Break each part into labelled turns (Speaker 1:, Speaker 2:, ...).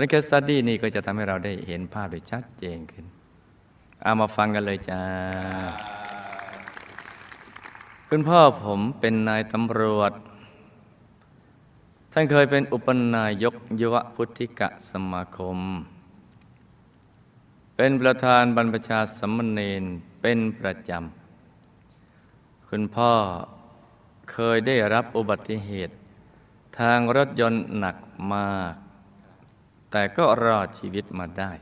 Speaker 1: ราะเคสตัดดี้นี่ก็จะทำให้เราได้เห็นภาพได้ชัดเจนขึ้น เอามาฟังกันเลยจ้า คุณพ่อผมเป็นนายตำรวจ ท่านเคยเป็นอุปนายกยุวพุทธิกะสมาคม เป็นประธานบรรพชาสมณเณรเป็นประจำ คุณพ่อเคยได้รับอุบัติเหตุ ทางรถยนต์หนักมาก แต่ก็รอดชีวิตมาได้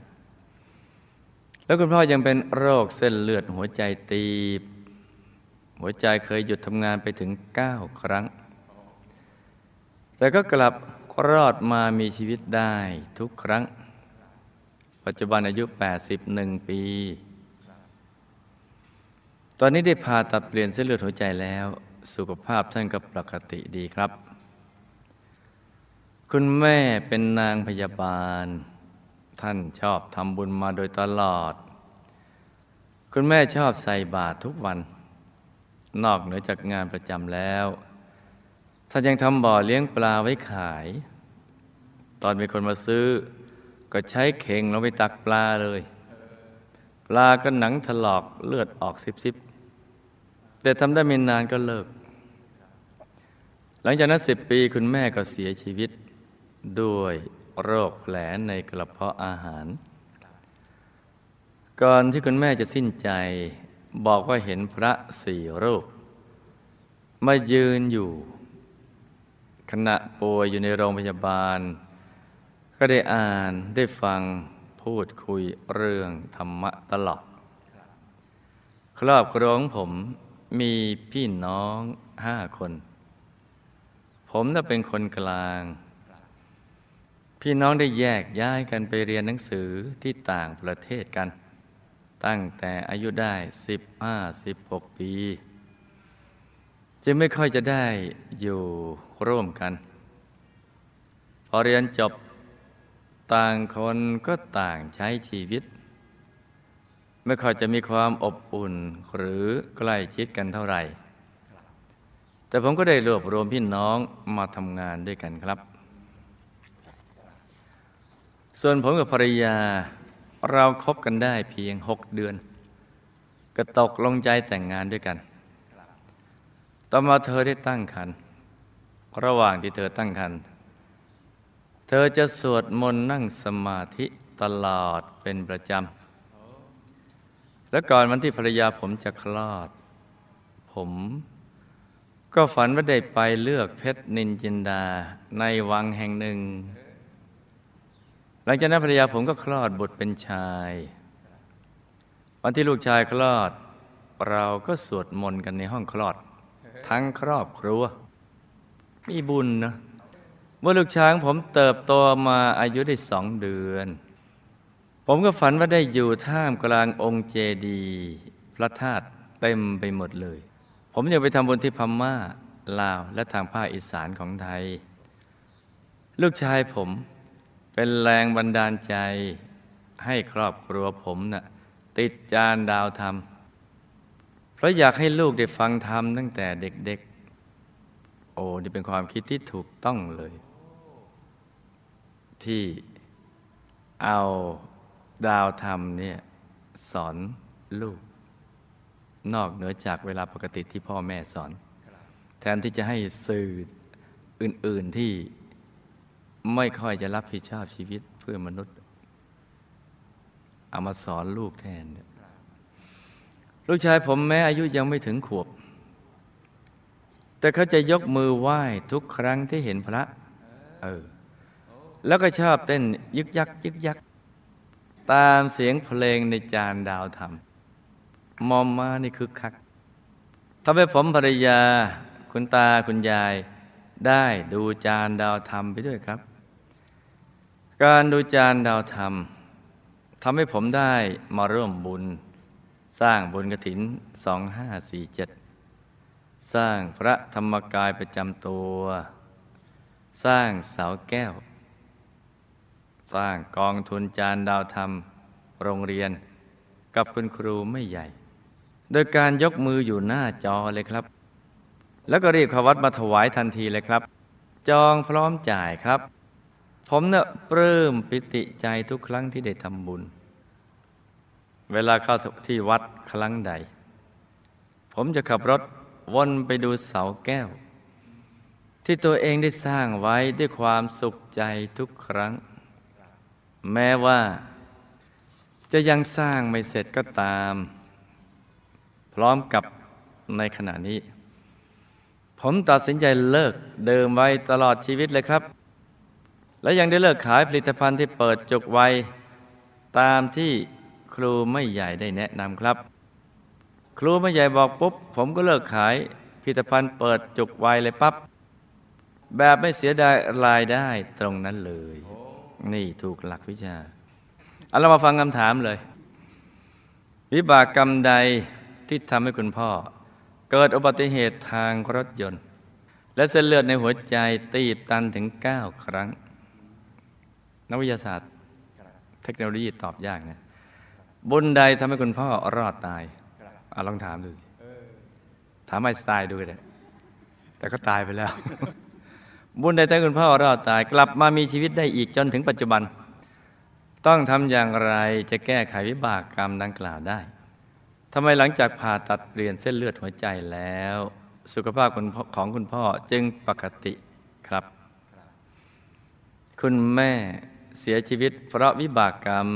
Speaker 1: แล้วคุณพ่อยังเป็นโรคเส้นเลือดหัวใจตีบ หัวใจเคยหยุดทำงานไปถึง 9 ครั้ง แต่ก็กลับรอดมามีชีวิตได้ทุกครั้ง ปัจจุบันอายุ 81 ปี ตอนนี้ได้ผ่าตัดเปลี่ยนเส้นเลือดหัวใจแล้ว สุขภาพท่านก็ปกติดีครับ คุณแม่เป็นนางพยาบาล ท่านชอบทำบุญมาโดยตลอด คุณแม่ชอบใส่บาตรทุกวัน นอกเหนือจากงานประจำแล้วท่านยังทำบ่อเลี้ยงปลาไว้ขาย ตอนมีคนมาซื้อ ก็ใช้เข่งลงไปตักปลาเลย ปลาก็หนังถลอกเลือดออกซิบๆแต่ทำได้ไม่นานก็เลิก หลังจากนั้นสิบปีคุณแม่ก็เสียชีวิต ด้วยโรคแผลในกระเพาะอาหาร ก่อนที่คุณแม่จะสิ้นใจบอกว่าเห็นพระสี่รูป มายืนอยู่ ขณะป่วยอยู่ในโรงพยาบาล ก็ได้อ่านได้ฟังพูดคุยเรื่องธรรมะตลอด ครอบครัวของผมมีพี่น้องห้าคน ผมน่ะเป็นคนกลาง พี่น้องได้แยกย้ายกันไปเรียนหนังสือที่ต่างประเทศกัน ตั้งแต่อายุได้สิบห้าสิบหกปีจึงไม่ค่อยจะได้อยู่ร่วมกัน พอเรียนจบต่างคนก็ต่างใช้ชีวิต ไม่ค่อยจะมีความอบอุ่นหรือใกล้ชิดกันเท่าไหร่ แต่ผมก็ได้รวบรวมพี่น้องมาทำงานด้วยกันครับ ส่วนผมกับภรรยาเราครบกันได้เพียงหกเดือน ก็ตกลงใจแต่งงานด้วยกัน ต่อมาเธอได้ตั้งครรภ์ระหว่างที่เธอตั้งครรภ์เธอจะสวดมนต์นั่งสมาธิตลอดเป็นประจำ และก่อนวันที่ภรรยาผมจะคลอด ผมก็ฝันว่าได้ไปเลือกเพชรนินจินดาในวังแห่งหนึ่ง ลังจากนั้นภรรยาผมก็คลอดบุตรเป็นชาย วันที่ลูกชายคลอด เราก็สวดมนต์กันในห้องคลอด ทั้งครอบครัว มีบุญนะเมื่อลูกช้างผมเติบโตมาอายุได้สองเดือน ผมก็ฝันว่าได้อยู่ท่ามกลางองค์เจดีย์พระธาตุเต็มไปหมดเลย ผมอยากไปทำบุญที่พม่าลาวและทางภาคอีสานของไทย ลูกชายผม เป็นแรงบันดาลใจให้ครอบครัวผมนะ่ะติดจานดาวธรรม เพราะอยากให้ลูกได้ฟังธรรมตั้งแต่เด็กๆ โอ้ นี่เป็นความคิดที่ถูกต้องเลย ที่เอาดาวธรรมเนี่ยสอนลูก นอกเหนือจากเวลาปกติที่พ่อแม่สอน แทนที่จะให้สื่ออื่นๆที่ ไม่ค่อยจะรับผิดชอบชีวิตเพื่อมนุษย์ เอามาสอนลูกแทน ลูกชายผมแม้อายุยังไม่ถึงขวบ แต่เขาจะยกมือไหว้ทุกครั้งที่เห็นพระ เออ แล้วก็ชอบเต้นยึกยักยึกยัก ตามเสียงเพลงในจานดาวธรรม มอมมานี่คึกคักทำให้ผมภรรยา คุณตาคุณยายได้ดูจานดาวธรรมไปด้วยครับ การดูจานดาวธรรมทำให้ผมได้มาร่วมบุญ สร้างบุญกระถิน 2547 สร้างพระธรรมกายประจำตัว สร้างเสาแก้ว สร้างกองทุนจานดาวธรรม โรงเรียนกับคุณครูไม่ใหญ่ โดยการยกมืออยู่หน้าจอเลยครับ แล้วก็รีบขวัดมาถวายทันทีเลยครับ จองพร้อมจ่ายครับ ผมเนะ่ะปลื้มปิติใจทุกครั้งที่ได้ทำบุญ เวลาเข้าที่วัดครั้งใด ผมจะขับรถวนไปดูเสาแก้ว ที่ตัวเองได้สร้างไว้ด้วยความสุขใจทุกครั้ง แม้ว่า จะยังสร้างไม่เสร็จก็ตาม พร้อมกับในขณะนี้ ผมตัดสินใจเลิกเดิมไว้ตลอดชีวิตเลยครับ และยังได้เลิกขายผลิตภัณฑ์ที่เปิดจุกไว้ตามที่ครูไม่ใหญ่ได้แนะนำครับ ครูไม่ใหญ่บอกปุ๊บ ผมก็เลิกขายผลิตภัณฑ์เปิดจุกไว้เลยปับ๊บแบบไม่เสียดายรายได้ตรงนั้นเลย นี่ถูกหลักวิชาเอาเรามาฟังคำถามเลย วิบากกรรมใดที่ทำให้คุณพ่อ เกิดอุบัติเหตุทางรถยนต์ และเส้นเลือดในหัวใจตีบตันถึง 9 ครั้ง นักวิทยาศาสตร์ เทคโนโลยีตอบยากนะบุญใดทำให้คุณพ่อรอดตายอลองถามดูถามไอสไตล์ดูเลยแต่ก็ตายไปแล้ว บุญใดทำให้คุณพ่อรอดตายกลับมามีชีวิตได้อีกจนถึงปัจจุบัน ต้องทำอย่างไรจะแก้ไขวิบากกรรมดังกล่าวได้ทำไมหลังจากผ่าตัดเปลี่ยนเส้นเลือดหัวใจแล้ว สุขภาพของคุณพ่อจึงปกติครับ คุณแม่ เสียชีวิตเพราะวิบากกรรม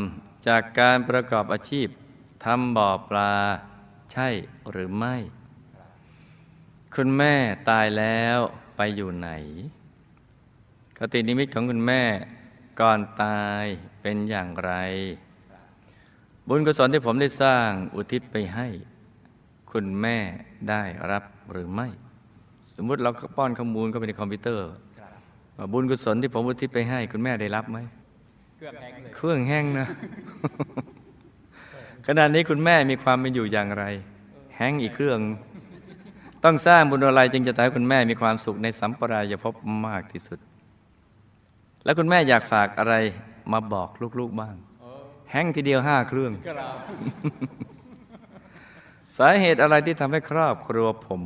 Speaker 1: จากการประกอบอาชีพทำบ่อปลาใช่หรือไม่ คุณแม่ตายแล้วไปอยู่ไหนคตินิมิตของคุณแม่ก่อนตายเป็นอย่างไร บุญกุศลที่ผมได้สร้างอุทิศไปให้ คุณแม่ได้รับหรือไม่ สมมุติเราป้อนข้อมูลเข้าไปในคอมพิวเตอร์บุญกุศลที่ผมอุทิศไปให้ คุณแม่ได้รับไหม รื่องแห้งเครื่องแห้งนะขณะนี้คุณแม่มีความเป็นอยู่อย่างไร แห้งอีกเครื่อง ต้องสร้างบุญอะไรจึงจะทำให้คุณแม่มีความสุขในสัมปรายภพมากที่สุด แล้วคุณแม่อยากฝากอะไรมาบอกลูกๆบ้าง แห้งทีเดียวห้าเครื่อง สาเหตุอะไรที่ทำให้ครอบครัวผม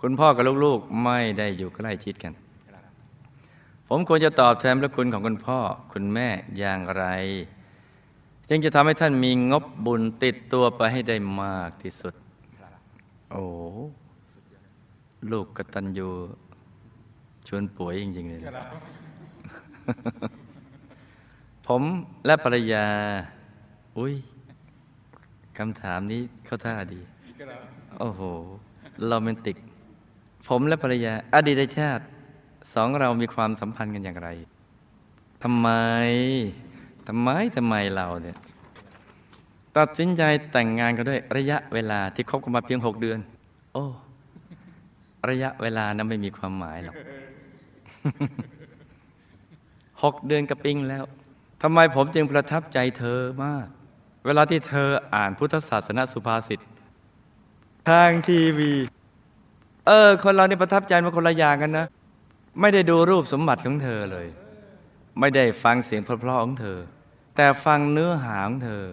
Speaker 1: คุณพ่อกับลูกๆไม่ได้อยู่ใกล้ชิดกัน ผมควรจะตอบแทนพระคุณของคุณพ่อคุณแม่อย่างไร จึงจะทำให้ท่านมีงบบุญติดตัวไปให้ได้มากที่สุด โอ้ลูกกตัญญูชวนป่วยจริงๆเลยผมและภรรยา อุ้ยคำถามนี้เข้าท่าดี โอ้โหโรแมนติก ผมและภรรยา อดีตชาติ สองเรามีความสัมพันธ์กันอย่างไรทำไมทำไมทำไมเราเนี่ยตัดสินใจแต่งงานกันด้วยระยะเวลาที่คบกันมาเพียงหกเดือน โอ้ ระยะเวลานั้นไม่มีความหมายหรอกหกเดือนกระปิ้งแล้วทำไมผมจึงประทับใจเธอมาก เวลาที่เธออ่านพุทธศาสนาสุภาษิตทางทีวี เออ คนเราเนี่ยประทับใจมาคนละอย่างกันนะ ไม่ได้ดูรูปสมบัติของเธอเลย ไม่ได้ฟังเสียงเพราะๆของเธอ แต่ฟังเนื้อหาของเธอ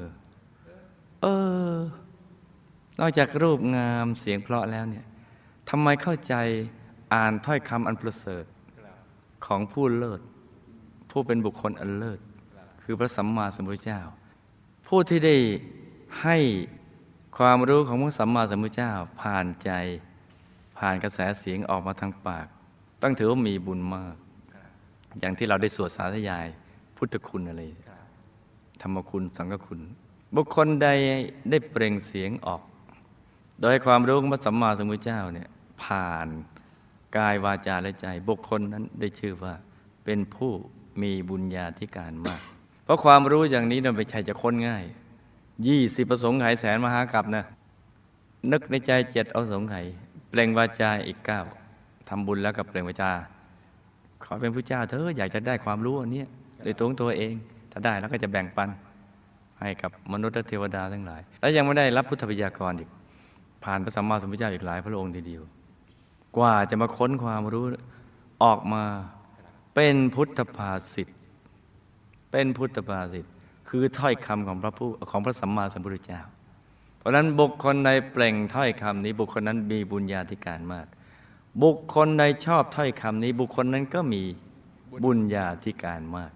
Speaker 1: เออ นอกจากรูปงามเสียงเพราะแล้วเนี่ยทำไมเข้าใจอ่านถ้อยคำอันประเสริฐของผู้เลิศ ผู้เป็นบุคคลอันเลิศ คือพระสัมมาสัมพุทธเจ้า ผู้ที่ได้ให้ความรู้ของพระสัมมาสัมพุทธเจ้า ผ่านใจ ผ่านกระแสเสียงออกมาทางปาก ต้องถือว่ามีบุญมาก อย่างที่เราได้สวดสาธยาย พุทธคุณอะไร ธรรมคุณสังฆคุณ บุคคลใดได้เปล่งเสียงออก โดยความรู้ของพระสัมมาสัมพุทธเจ้าเนี่ยผ่านกายวาจาและใจ บุคคลนั้นได้ชื่อว่าเป็นผู้มีบุญญาธิการมาก เพราะความรู้อย่างนี้นั้นไม่ใช่จะค้นง่ายยี่สิบประสงค์ไขแสนมหากรัปนะนึกในใจเจ็ดเอาสงไขเปล่งวาจาอีกเก้า ทำบุญแล้วกับเปล่งวาจาขอเป็นพระเจ้าเธออยากจะได้ความรู้อันนี้โดยตัวของตัวเอง ถ้าได้แล้วก็จะแบ่งปันให้กับมนุษย์และเทวดาทั้งหลาย แล้วยังไม่ได้รับพุทธวิยากรอีก ผ่านพระสัมมาสัมพุทธเจ้าอีกหลายพระองค์ทีเดียว กว่าจะมาค้นความรู้ออกมาเป็นพุทธภาษิตเป็นพุทธภาษิตคือถ้อยคำของพระผู้ของพระสัมมาสัมพุทธเจ้า เพราะนั้นบุคคลใดเปล่งถ้อยคำนี้บุคคลนั้นมีบุญญาธิการมาก บุคคลใดชอบถ้อยคำนี้ บุคคลนั้นก็มีบุญญาธิการมาก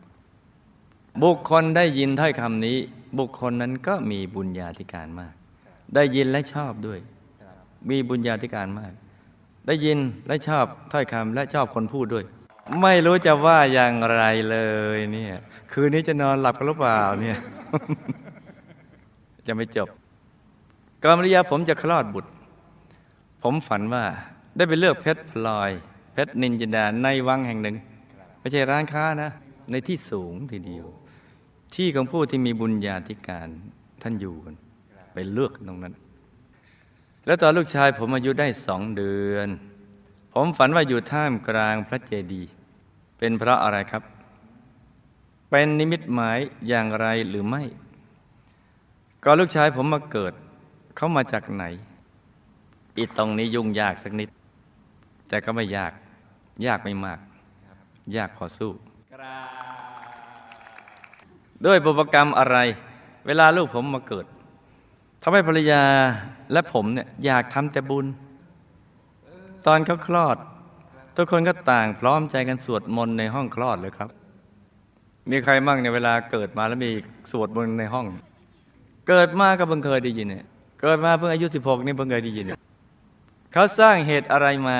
Speaker 1: บุคคลได้ยินถ้อยคำนี้ บุคคลนั้นก็มีบุญญาธิการมาก ได้ยินและชอบด้วย มีบุญญาธิการมาก ได้ยินและชอบถ้อยคำและชอบคนพูดด้วย ไม่รู้จะว่าอย่างไรเลยเนี่ยคืนนี้จะนอนหลับกันหรือเปล่าเนี่ยจะไม่จบกรรมริยาผมจะคลอดบุตร ผมฝันว่า ได้ไปเลือกเพชรพลอย เพชรนินจินดาในวังแห่งหนึ่ง ไม่ใช่ร้านค้านะ ในที่สูงทีเดียว ที่ของผู้ที่มีบุญญาธิการท่านอยู่กันไปเลือกตรงนั้น แล้วตอนลูกชายผมอายุได้สองเดือน ผมฝันว่าอยู่ท่ามกลางพระเจดีย์เป็นเพราะอะไรครับ เป็นนิมิตหมายอย่างไรหรือไม่ก่อนลูกชายผมมาเกิดเขามาจากไหนอีตรงนี้ยุ่งยากสักนิด แต่ก็ไม่ยากยากไม่มาก ยากพอสู้ด้วยบุพกรรมอะไร เวลาลูกผมมาเกิดทำให้ภรรยาและผมเนี่ยอยากทำแต่บุญ ตอนเขาคลอด ทุกคนก็ต่างพร้อมใจกันสวดมนต์ในห้องคลอดเลยครับ มีใครมั่งในเวลาเกิดมาแล้วมีสวดมนต์ในห้อง เกิดมาก็เพิ่งเคยได้ยินเนี่ยเกิดมาเพิ่งอายุสิบหกนี่เพิ่งเคยได้ยินเนี่ยเขาสร้างเหตุอะไรมา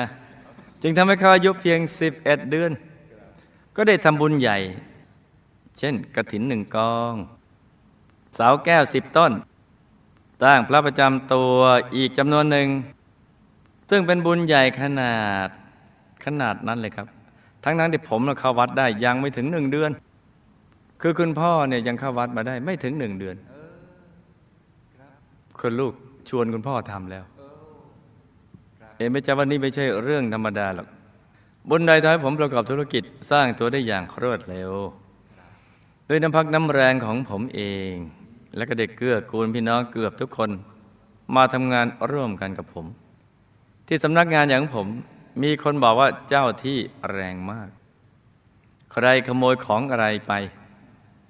Speaker 1: จึงทำให้เขาอายุเพียงสิบเอ็ดเดือน ก็ได้ทำบุญใหญ่ เช่นกระถินหนึ่งกอง เสาแก้วสิบต้นตั้งพระประจำตัวอีกจำนวนหนึ่ง ซึ่งเป็นบุญใหญ่ขนาดขนาดนั้นเลยครับ ทั้งนั้นที่ผมเข้าวัดได้ยังไม่ถึงหนึ่งเดือน คือคุณพ่อเนี่ยยังเข้าวัดมาได้ไม่ถึงหนึ่งเดือนคุณลูกชวนคุณพ่อทำแล้ว เอ็ไม่จะวันนี้ไม่ใช่เรื่องธรรมดาหรอกบุญใดทำให้ผมประกอบธุรกิจสร้างตัวได้อย่างรวดเร็วด้วยน้ำพักน้ำแรงของผมเอง และก็เด็กเกื้อกูลพี่น้องเกือบทุกคน มาทำงานร่วมกันกับผม ที่สำนักงานอย่างผมมีคนบอกว่าเจ้าที่แรงมาก ใครขโมยของอะไรไป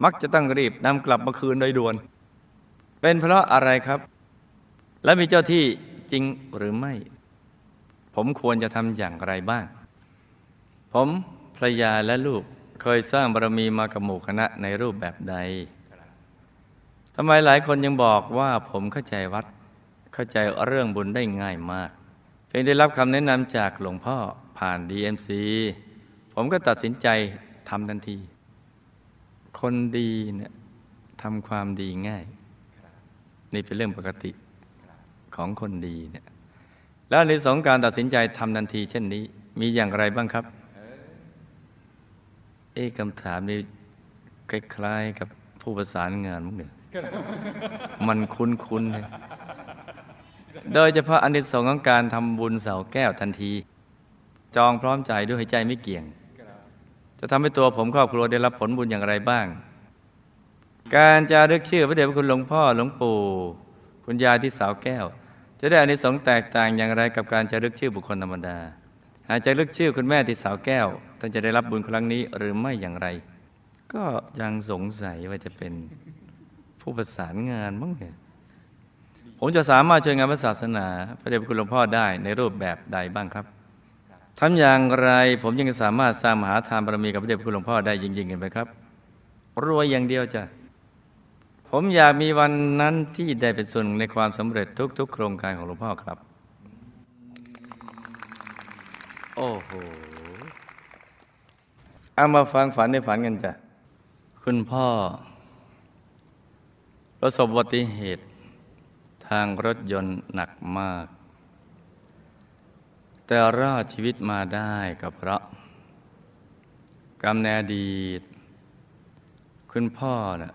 Speaker 1: มักจะต้องรีบนำกลับมาคืนโดยด่วน เป็นเพราะอะไรครับ และมีเจ้าที่จริงหรือไม่ ผมควรจะทำอย่างไรบ้าง ผมภรรยาและลูกเคยสร้างบารมีมากับหมู่คณะในรูปแบบใดทำไมหลายคนยังบอกว่าผมเข้าใจวัด เข้าใจเรื่องบุญได้ง่ายมาก เพียงได้รับคำแนะนำจากหลวงพ่อผ่าน DMC ผมก็ตัดสินใจทำทันที คนดีเนี่ยทำความดีง่าย นี่เป็นเรื่องปกติของคนดีเนี่ย แล้วในสองการตัดสินใจทำทันที เช่นนี้ มีอย่างไรบ้างครับ เอ๊คำถามนี้คล้ายๆกับผู้ประสานงานมั้งเนี่ยมันคุ้นๆเลยโดยเฉพาะอันที่สองของการทำบุญเสาแก้วทันที จองพร้อมใจด้วยใจไม่เกี่ยง จะทำให้ตัวผมครอบครัวได้รับผลบุญอย่างไรบ้าง การจะเรียกชื่อพระเดชพระคุณหลวงพ่อหลวงปู่ คุณยายที่สาวแก้ว จะได้อานิสงส์แตกต่างอย่างไรกับการจะเรียกชื่อบุคคลธรรมดา หากจะเรียกชื่อคุณแม่ที่สาวแก้วท่านจะได้รับบุญครั้งนี้หรือไม่อย่างไร ก็ยังสงสัยว่าจะเป็นผู้ประสานงานมั้งเนี่ยผมจะสามารถช่วยงานพระศาสนา พระเดชพระคุณหลวงพ่อได้ในรูปแบบใดบ้างครับทำอย่างไรผมยังสามารถสร้างมหาทานบารมีกับพระเดชพระคุณหลวงพ่อได้ยิ่งๆกันไปครับรวยอย่างเดียวจ้ะ ผมอยากมีวันนั้นที่ได้เป็นส่วนในความสำเร็จทุก ๆ โครงการของหลวงพ่อครับ โอ้โหเอามาฟังฝันในฝันกันจ้ะ คุณพ่อ ประสบอุบัติเหตุ ทางรถยนต์หนักมาก แต่รอดชีวิตมาได้ก็เพราะ กรรมในอดีต คุณพ่อนะ่ะ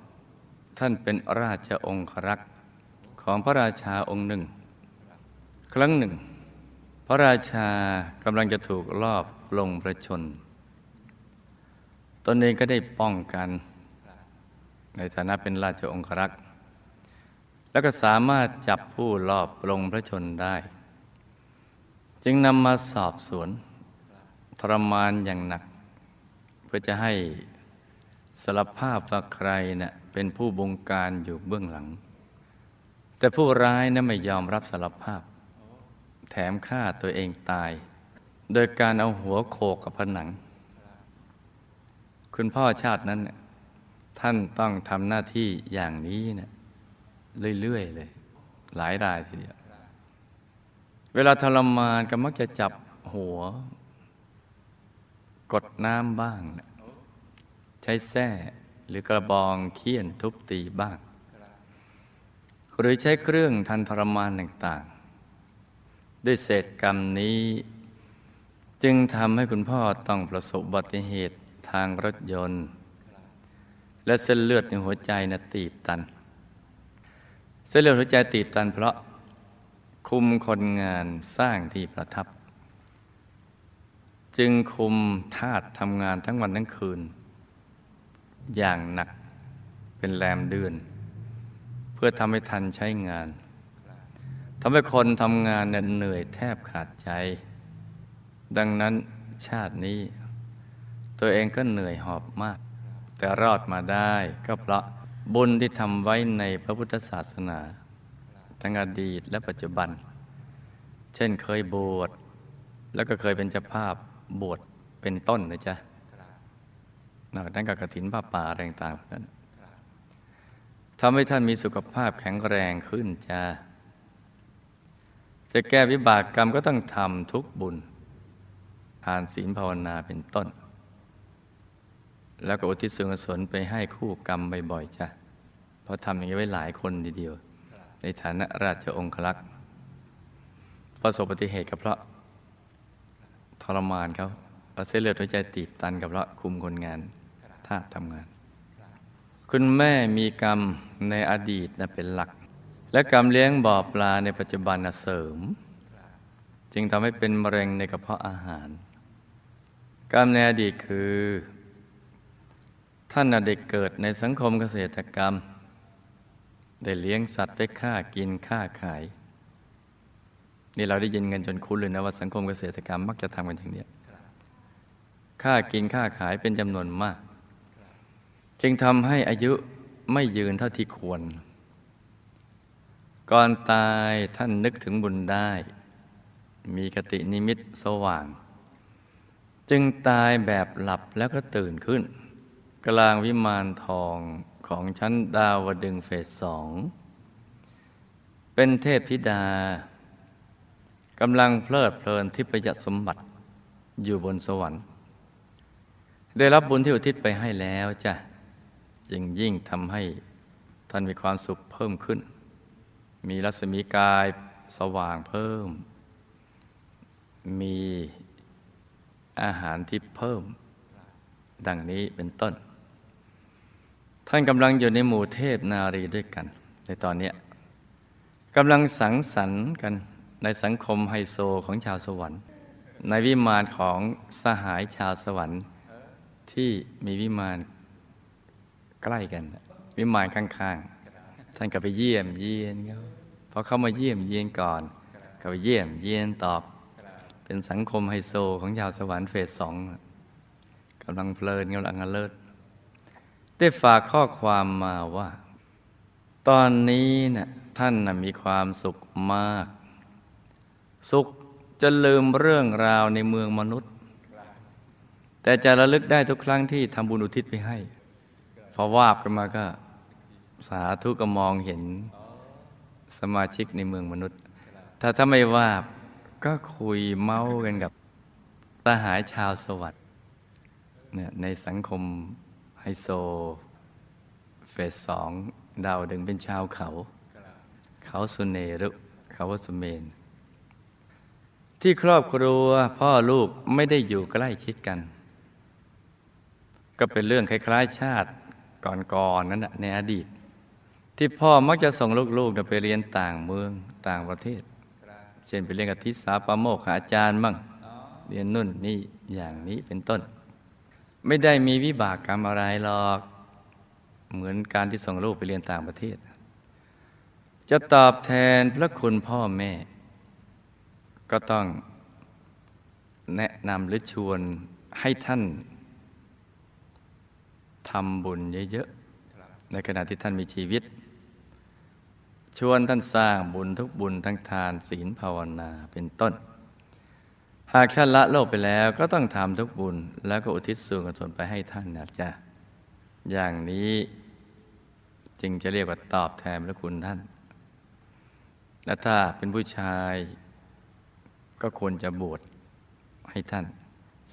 Speaker 1: ท่านเป็นราชองครักษ์ของพระราชาองค์หนึ่ง ครั้งหนึ่ง พระราชากำลังจะถูกลอบลงพระชน ตนเองก็ได้ป้องกัน ในฐานะเป็นราชองครักษ์แล้วก็สามารถจับผู้ลอบลงพระชนได้ จึงนำมาสอบสวน ทรมานอย่างหนัก เพื่อจะให้ สารภาพว่าใครนะ่ะเป็นผู้บงการอยู่เบื้องหลัง แต่ผู้ร้ายนะั้นไม่ยอมรับสารภาพ แถมฆ่าตัวเองตาย โดยการเอาหัวโขกกับผนัง คุณพ่อชาตินั้น ท่านต้องทำหน้าที่อย่างนี้เนะเรื่อยๆเลย หลายรายทีเดียว เวลาทรมานก็มักจะจับหัว กดน้ำบ้างนะ ใช้แส้หรือกระบองเคี่ยนทุบตีบ้าง หรือใช้เครื่องทันทรมานต่างๆ ด้วยเศษกรรมนี้ จึงทำให้คุณพ่อต้องประสบอุบัติเหตุทางรถยนต์ และเส้นเลือดในหัวใจนะตีบตัน เส้นเลือดหัวใจตีบตันเพราะคุมคนงานสร้างที่ประทับ จึงคุมธาตุทำงานทั้งวันทั้งคืน อย่างหนักเป็นแรมเดือน เพื่อทำให้ทันใช้งานทำให้คนทำงานเหนื่อยแทบขาดใจ ดังนั้นชาตินี้ ตัวเองก็เหนื่อยหอบมาก แต่รอดมาได้ก็เพราะบุญที่ทำไว้ในพระพุทธศาสนาทั้งอดีตและปัจจุบัน เช่นเคยบวชแล้วก็เคยเป็นเจ้าภาพบวชเป็นต้นนะจ๊ะ นอกนั้นกับกระถินผ้าป่าอะไรต่างๆนั้นทำให้ท่านมีสุขภาพแข็งแรงขึ้นจ้าจะแก้วิบากกรรมก็ต้องทำทุกบุญทานศีลภาวนาเป็นต้น แล้วก็อุทิศส่วนกุศลไปให้คู่กรรมบ่อยๆจ้ะเพราะทำอย่างนี้ไว้หลายคนทีเดียว ในฐานะราชองครักษ์ประสบอุบัติเหตุกับเพราะทรมานเขาเราเส้นเลือดหัวใจตีบตันกับเพราะคุมคนงาน ท่าทำงาน คุณแม่มีกรรมในอดีตนะเป็นหลัก และกรรมเลี้ยงบ่อปลาในปัจจุบันนะเสริม จึงทำให้เป็นมะเร็งในกระเพาะอาหาร กรรมในอดีตคือ ท่านเด็กเกิดในสังคมเกษตรกรรม ได้เลี้ยงสัตว์ไปฆ่ากินฆ่าขายนี่เราได้ยินเงินจนคุ้นเลยนะว่าสังคมเกษตรกรรมมักจะทำกันอย่างนี้ฆ่ากินฆ่าขายเป็นจำนวนมาก จึงทำให้อายุไม่ยืนเท่าที่ควร ก่อนตายท่านนึกถึงบุญได้ มีกตินิมิตสว่าง จึงตายแบบหลับแล้วก็ตื่นขึ้น กลางวิมานทองของชั้นดาวดึงเฟสสอง เป็นเทพธิดากำลังเพลิดเพลินทิพยสมบัติอยู่บนสวรรค์ ได้รับบุญที่อุทิศไปให้แล้วจ้ะ จึงยิ่งทำให้ท่านมีความสุขเพิ่มขึ้น มีรัศมีกายสว่างเพิ่ม มีอาหารที่เพิ่ม ดังนี้เป็นต้น ท่านกำลังอยู่ในหมู่เทพนารีด้วยกัน ในตอนนี้กำลังสังสรรค์กันในสังคมไฮโซของชาวสวรรค์ ในวิมานของสหายชาวสวรรค์ที่มีวิมาน ใกล้กัน วิมานข้างๆ ท่านก็ไปเยี่ยมเยียนเขาพอเข้ามาเยี่ยมเยียนก่อนก็ไปเยี่ยมเยียนตอบ เป็นสังคมไฮโซของชาวสวรรค์เฟสสองกำลังเพลินกำลังเลิศได้ฝากข้อความมาว่า ตอนนี้นะ่ะท่านนะมีความสุขมาก สุขจะลืมเรื่องราวในเมืองมนุษย์ แต่จะระลึกได้ทุกครั้งที่ทำบุญอุทิศไปให้ พอวาบกันมาก็สาธุก็มองเห็นสมาชิกในเมืองมนุษย์ ถ้าถ้าไม่วาบก็คุยเมากันกับสหายชาวสวัสด์เนี่ยในสังคมไฮโซ เฟสสองดาวดึงเป็นชาวเขา เขาสุเนรุเขาวสุเมน ที่ครอบครัวพ่อลูกไม่ได้อยู่ใกล้ชิดกัน ก็เป็นเรื่องคล้ายๆชาติ ก่อนๆนนั้นในอดีต ที่พ่อมักจะส่งลูกๆไปเรียนต่างเมืองต่างประเทศ เช่นไปเรียนกับทิสาปาโมกอาจารย์มั่งเรียนนุ่นนี่อย่างนี้เป็นต้น ไม่ได้มีวิบากกรรมอะไรหรอก เหมือนการที่ส่งลูกไปเรียนต่างประเทศ จะตอบแทนพระคุณพ่อแม่ ก็ต้องแนะนำหรือชวนให้ท่าน ทำบุญเยอะๆ ในขณะที่ท่านมีชีวิต ชวนท่านสร้างบุญทุกบุญทั้งทานศีลภาวนาเป็นต้น หากท่านละโลกไปแล้วก็ต้องทำทุกบุญ แล้วก็อุทิศส่วนกุศลไปให้ท่านนะจ๊ะอย่างนี้จึงจะเรียกว่าตอบแทนพระคุณท่าน และถ้าเป็นผู้ชาย ก็ควรจะบวชให้ท่าน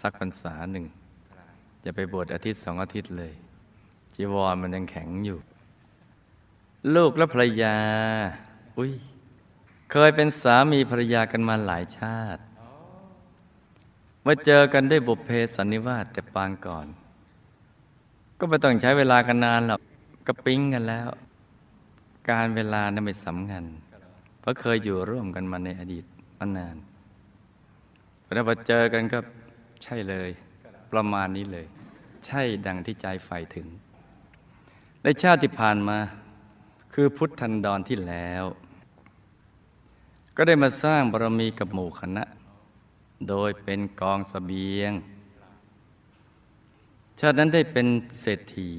Speaker 1: สักพรรษาหนึ่งอย่าไปบวชอาทิตย์สองอาทิตย์เลย จีวรมันยังแข็งอยู่ ลูกและภรรยา อุ้ยเคยเป็นสามีภรรยากันมาหลายชาติมาเจอกันได้บุพเพสันนิวาสแต่ปางก่อน ก็ไม่ต้องใช้เวลากันนานหรอกก็ปิ๊งกันแล้ว การเวลานั้นไม่สำคัญเพราะเคยอยู่ร่วมกันมาในอดีตมานานพอมาเจอกันก็ใช่เลย ประมาณนี้เลย ใช่ดังที่ใจใฝ่ถึง ในชาติที่ผ่านมา คือพุทธันดรที่แล้ว ก็ได้มาสร้างบารมีกับหมู่คณะ โดยเป็นกองสเสบียง ชาตินั้นได้เป็นเศรษฐี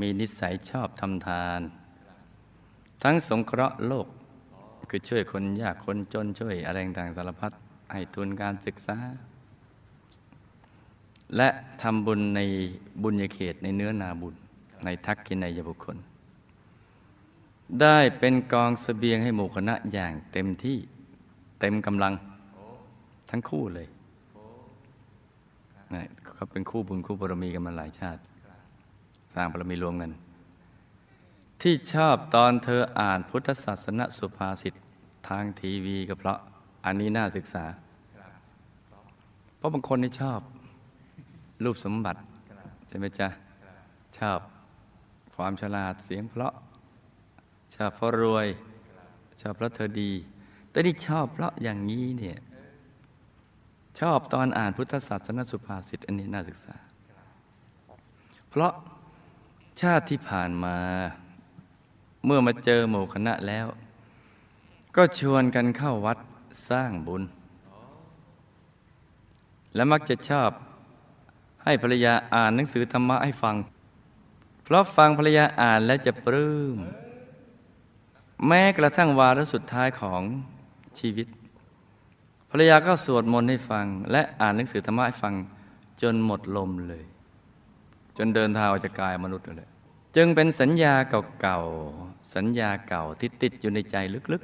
Speaker 1: มีนิสัยชอบทำทาน ทั้งสงเคราะห์โลกคือช่วยคนยากคนจนช่วยอะไรต่างสารพัดให้ทุนการศึกษา และทำบุญในบุญญาเขตในเนื้อนาบุญ ในทักกินายบุคคล ได้เป็นกองสเสบียงให้หมู่คณะอย่างเต็มที่เต็มกำลังทั้งคู่เลยนะเขาเป็นคู่บุญคู่บารมีกันมาหลายชาติ สร้างบารมีรวมกัน ที่ชอบตอนเธออ่านพุทธศาสนสุภาษิตทางทีวีก็เพราะอันนี้น่าศึกษา เพราะบางคนนี่ชอบ รูปสมบัติ ใช่ไหมจ๊ะ ชอบ ความฉลาดเสียงเพราะ ชอบเพราะรวย ชอบเพราะเธอดี แต่ที่ชอบเพราะอย่างนี้เนี่ยชอบตอนอ่านพุทธศาสนสุภาษิตอันนี้น่าศึกษา เพราะชาติที่ผ่านมาเมื่อมาเจอหมู่คณะแล้ว ก็ชวนกันเข้าวัดสร้างบุญ และมักจะชอบให้ภรรยาอ่านหนังสือธรรมะให้ฟัง ราะฟังภรรยาอ่านแล้วจะปลื้ม แม้กระทั่งวาระสุดท้ายของชีวิต ภรรยาก็สวดมนต์ให้ฟัง และอ่านหนังสือธรรมะให้ฟังจนหมดลมเลย จนเดินทางออกจากกายมนุษย์เลย จึงเป็นสัญญาเก่าๆ สัญญาเก่าที่ติดอยู่ในใจลึก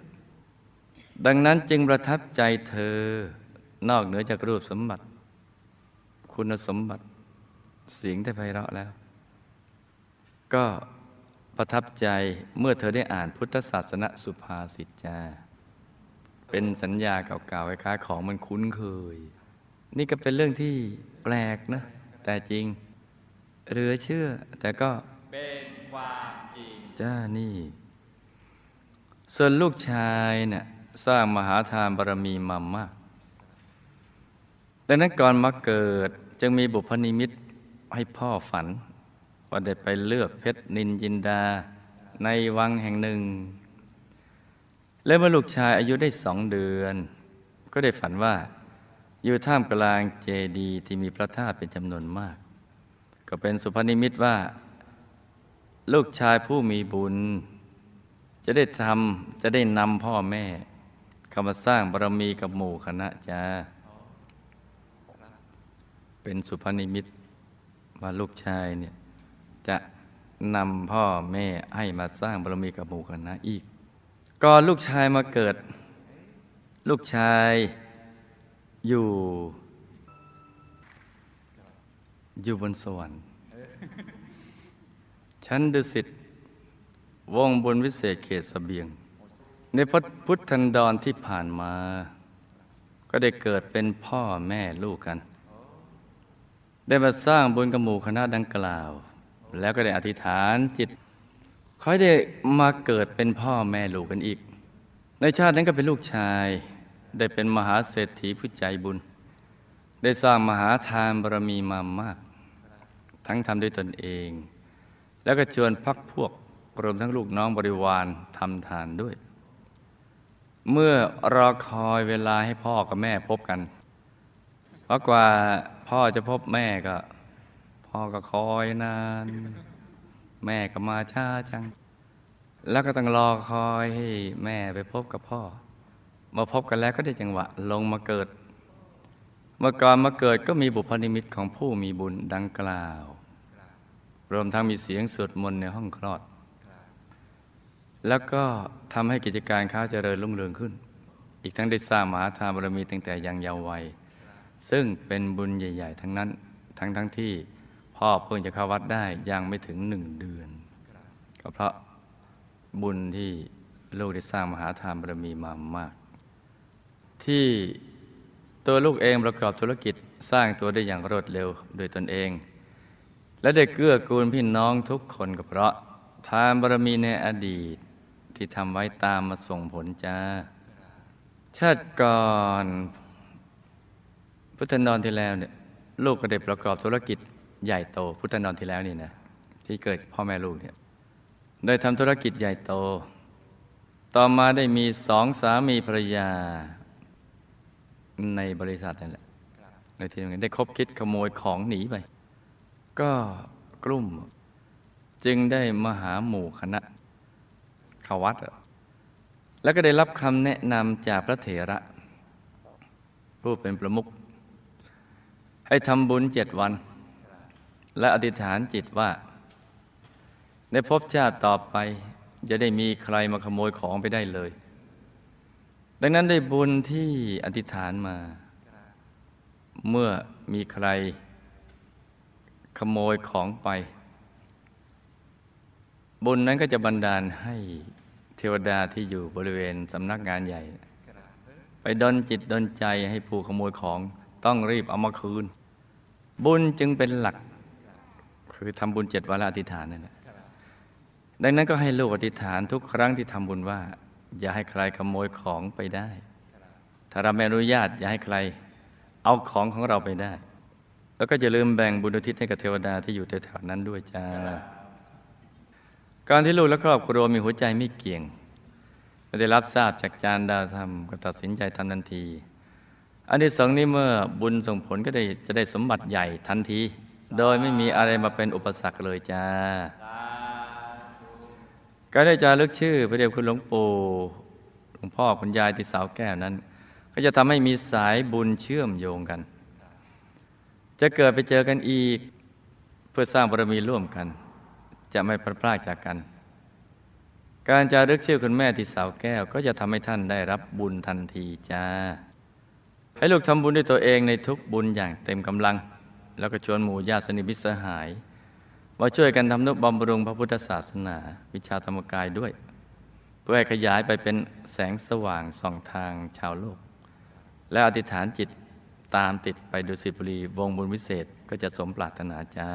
Speaker 1: ๆ ดังนั้นจึงประทับใจเธอนอกเหนือจากรูปสมบัติ คุณสมบัติเสียงได้ไพเราะแล้ว ก็ประทับใจเมื่อเธอได้อ่านพุทธศาสนสุภาษิตจาเป็นสัญญาเก่าๆคล้ายๆของมันคุ้นเคย นี่ก็เป็นเรื่องที่แปลกนะ แต่จริงเหลือเชื่อ แต่ก็
Speaker 2: เป็นความจริง
Speaker 1: จ้านี่ ส่วนลูกชายเนี่ยสร้างมหาทานบารมีมามากดังนั้นก่อนมาเกิดจึงมีบุพนิมิตให้พ่อฝัน ว่าได้ไปเลือกเพชรนินจินดาในวังแห่งหนึ่ง และเมื่อลูกชายอายุได้สองเดือน ก็ได้ฝันว่าอยู่ท่ามกลางเจดีย์ที่มีพระธาตุเป็นจำนวนมาก ก็เป็นสุพนิมิตว่า ลูกชายผู้มีบุญ จะได้ทำจะได้นำพ่อแม่เข้ามาสร้างบารมีกับหมู่คณะจ้าเป็นสุพนิมิตว่าลูกชายเนี่ย จะนำพ่อแม่ให้มาสร้างบารมีกับหมู่คณะอีก ก่อนลูกชายมาเกิด ลูกชายอยู่ อยู่บนสวรรค์ชั้นดุสิตวงบนวิเศษเขตสเบียง ในพพุทธันดรที่ผ่านมา ก็ได้เกิดเป็นพ่อแม่ลูกกัน ได้มาสร้างบุญกับหมู่คณะดังกล่าว แล้วก็ได้อธิษฐานจิตขอให้ได้มาเกิดเป็นพ่อแม่ลูกกันอีก ในชาตินั้นก็เป็นลูกชาย ได้เป็นมหาเศรษฐีผู้ใจบุญ ได้สร้างมหาทานบารมีมามาก ทั้งทำด้วยตนเอง แล้วก็ชวนพักพวกรวมทั้งลูกน้องบริวารทำทานด้วย เมื่อรอคอยเวลาให้พ่อกับแม่พบกัน เพราะกว่าพ่อจะพบแม่ก็ พ่อก็คอยนาน แม่ก็มาช้าจัง แล้วก็ต้องรอคอยให้แม่ไปพบกับพ่อ มาพบกันแล้วก็ได้จังหวะ ลงมาเกิด เมื่อก่อนมาเกิดก็มีบุพนิมิตของผู้มีบุญดังกล่าว รวมทั้งมีเสียงสวดมนต์ในห้องคลอด แล้วก็ทำให้กิจการค้าเจริญรุ่งเรืองขึ้น อีกทั้งได้สร้างมหาทานบารมีตั้งแต่ยังเยาว์วัยซึ่งเป็นบุญใหญ่ ๆ ทั้งนั้นทั้งทั้งที่ พ่อเพิ่งจะเข้าวัดได้ยังไม่ถึงหนึ่งเดือน ก็เพราะบุญที่ลูกได้สร้างมหาทานบารมีมามาก ที่ตัวลูกเองประกอบธุรกิจสร้างตัวได้อย่างรวดเร็วโดยตนเอง และได้เกื้อกูลพี่น้องทุกคนก็เพราะ ทานบารมีในอดีตที่ทำไว้ตามมาส่งผลจ้า ชาติก่อน พุทธนอนที่แล้วเนี่ยลูกก็ได้ประกอบธุรกิจ ใหญ่โตพุทธนอนที่แล้วนี่นะที่เกิดพ่อแม่ลูกเนี่ยได้ทำธุรกิจใหญ่โต ต่อมาได้มีสองสามีภรรยาในบริษัทนั่นแหละในที่นี้ได้คบคิดขโมยของหนีไป ก็กลุ่ม จึงได้มาหาหมู่คณะขวัดแล้วก็ได้รับคำแนะนำจากพระเถระ ผู้เป็นประมุขให้ทำบุญเจ็ดวัน และอธิษฐานจิตว่า ในภพชาติต่อไป จะได้มีใครมาขโมยของไปได้เลย ดังนั้นได้บุญที่อธิษฐานมา เมื่อมีใครขโมยของไป บุญนั้นก็จะบันดาลให้เทวดาที่อยู่บริเวณสำนักงานใหญ่ ไปดนจิตดนใจให้ผู้ขโมยของต้องรีบเอามาคืน บุญจึงเป็นหลัก คือทำบุญเจ็ดวันละอธิษฐานนั่นแหละดังนั้นก็ให้ลูกอธิษฐานทุกครั้งที่ทำบุญว่า อย่าให้ใครขโมยของไปได้ ถ้าเราไม่อนุญาต อย่าให้ใครเอาของของเราไปได้ แล้วก็อย่าลืมแบ่งบุญอุทิศให้กับเทวดาที่อยู่แถวๆนั้นด้วยจ้า การที่ลูกและครอบครัวมีหัวใจไม่เกี่ยงไม่ได้รับทราบจากจานดาวธรรมก็ตัดสินใจทำทันที อันที่สองนี้เมื่อบุญส่งผลก็ได้จะได้สมบัติใหญ่ทันที โดยไม่มีอะไรมาเป็นอุปสรรคเลยจ้าการได้จารึกชื่อพระเดชคุณหลวงปู่หลวงพ่อคุณยายที่สาวแก้วนั้น ก็จะทำให้มีสายบุญเชื่อมโยงกัน จะเกิดไปเจอกันอีก เพื่อสร้างบารมีร่วมกัน จะไม่พลาดพลาดจากกัน การจารึกชื่อคุณแม่ที่สาวแก้ว ก็จะทำให้ท่านได้รับบุญทันทีจ้า ให้ลูกทำบุญด้วยตัวเองในทุกบุญอย่างเต็มกำลัง แล้วก็ชวนหมู่ญาติสนิทมิตรสหายมาช่วยกันทำนุบำรุงพระพุทธศาสนา วิชาธรรมกายด้วย เพื่อให้ขยายไปเป็นแสงสว่างส่องทางชาวโลก และอธิษฐานจิตตามติดไปดูสิบุรีวงบุญวิเศษก็จะสมปรารถนาจ้า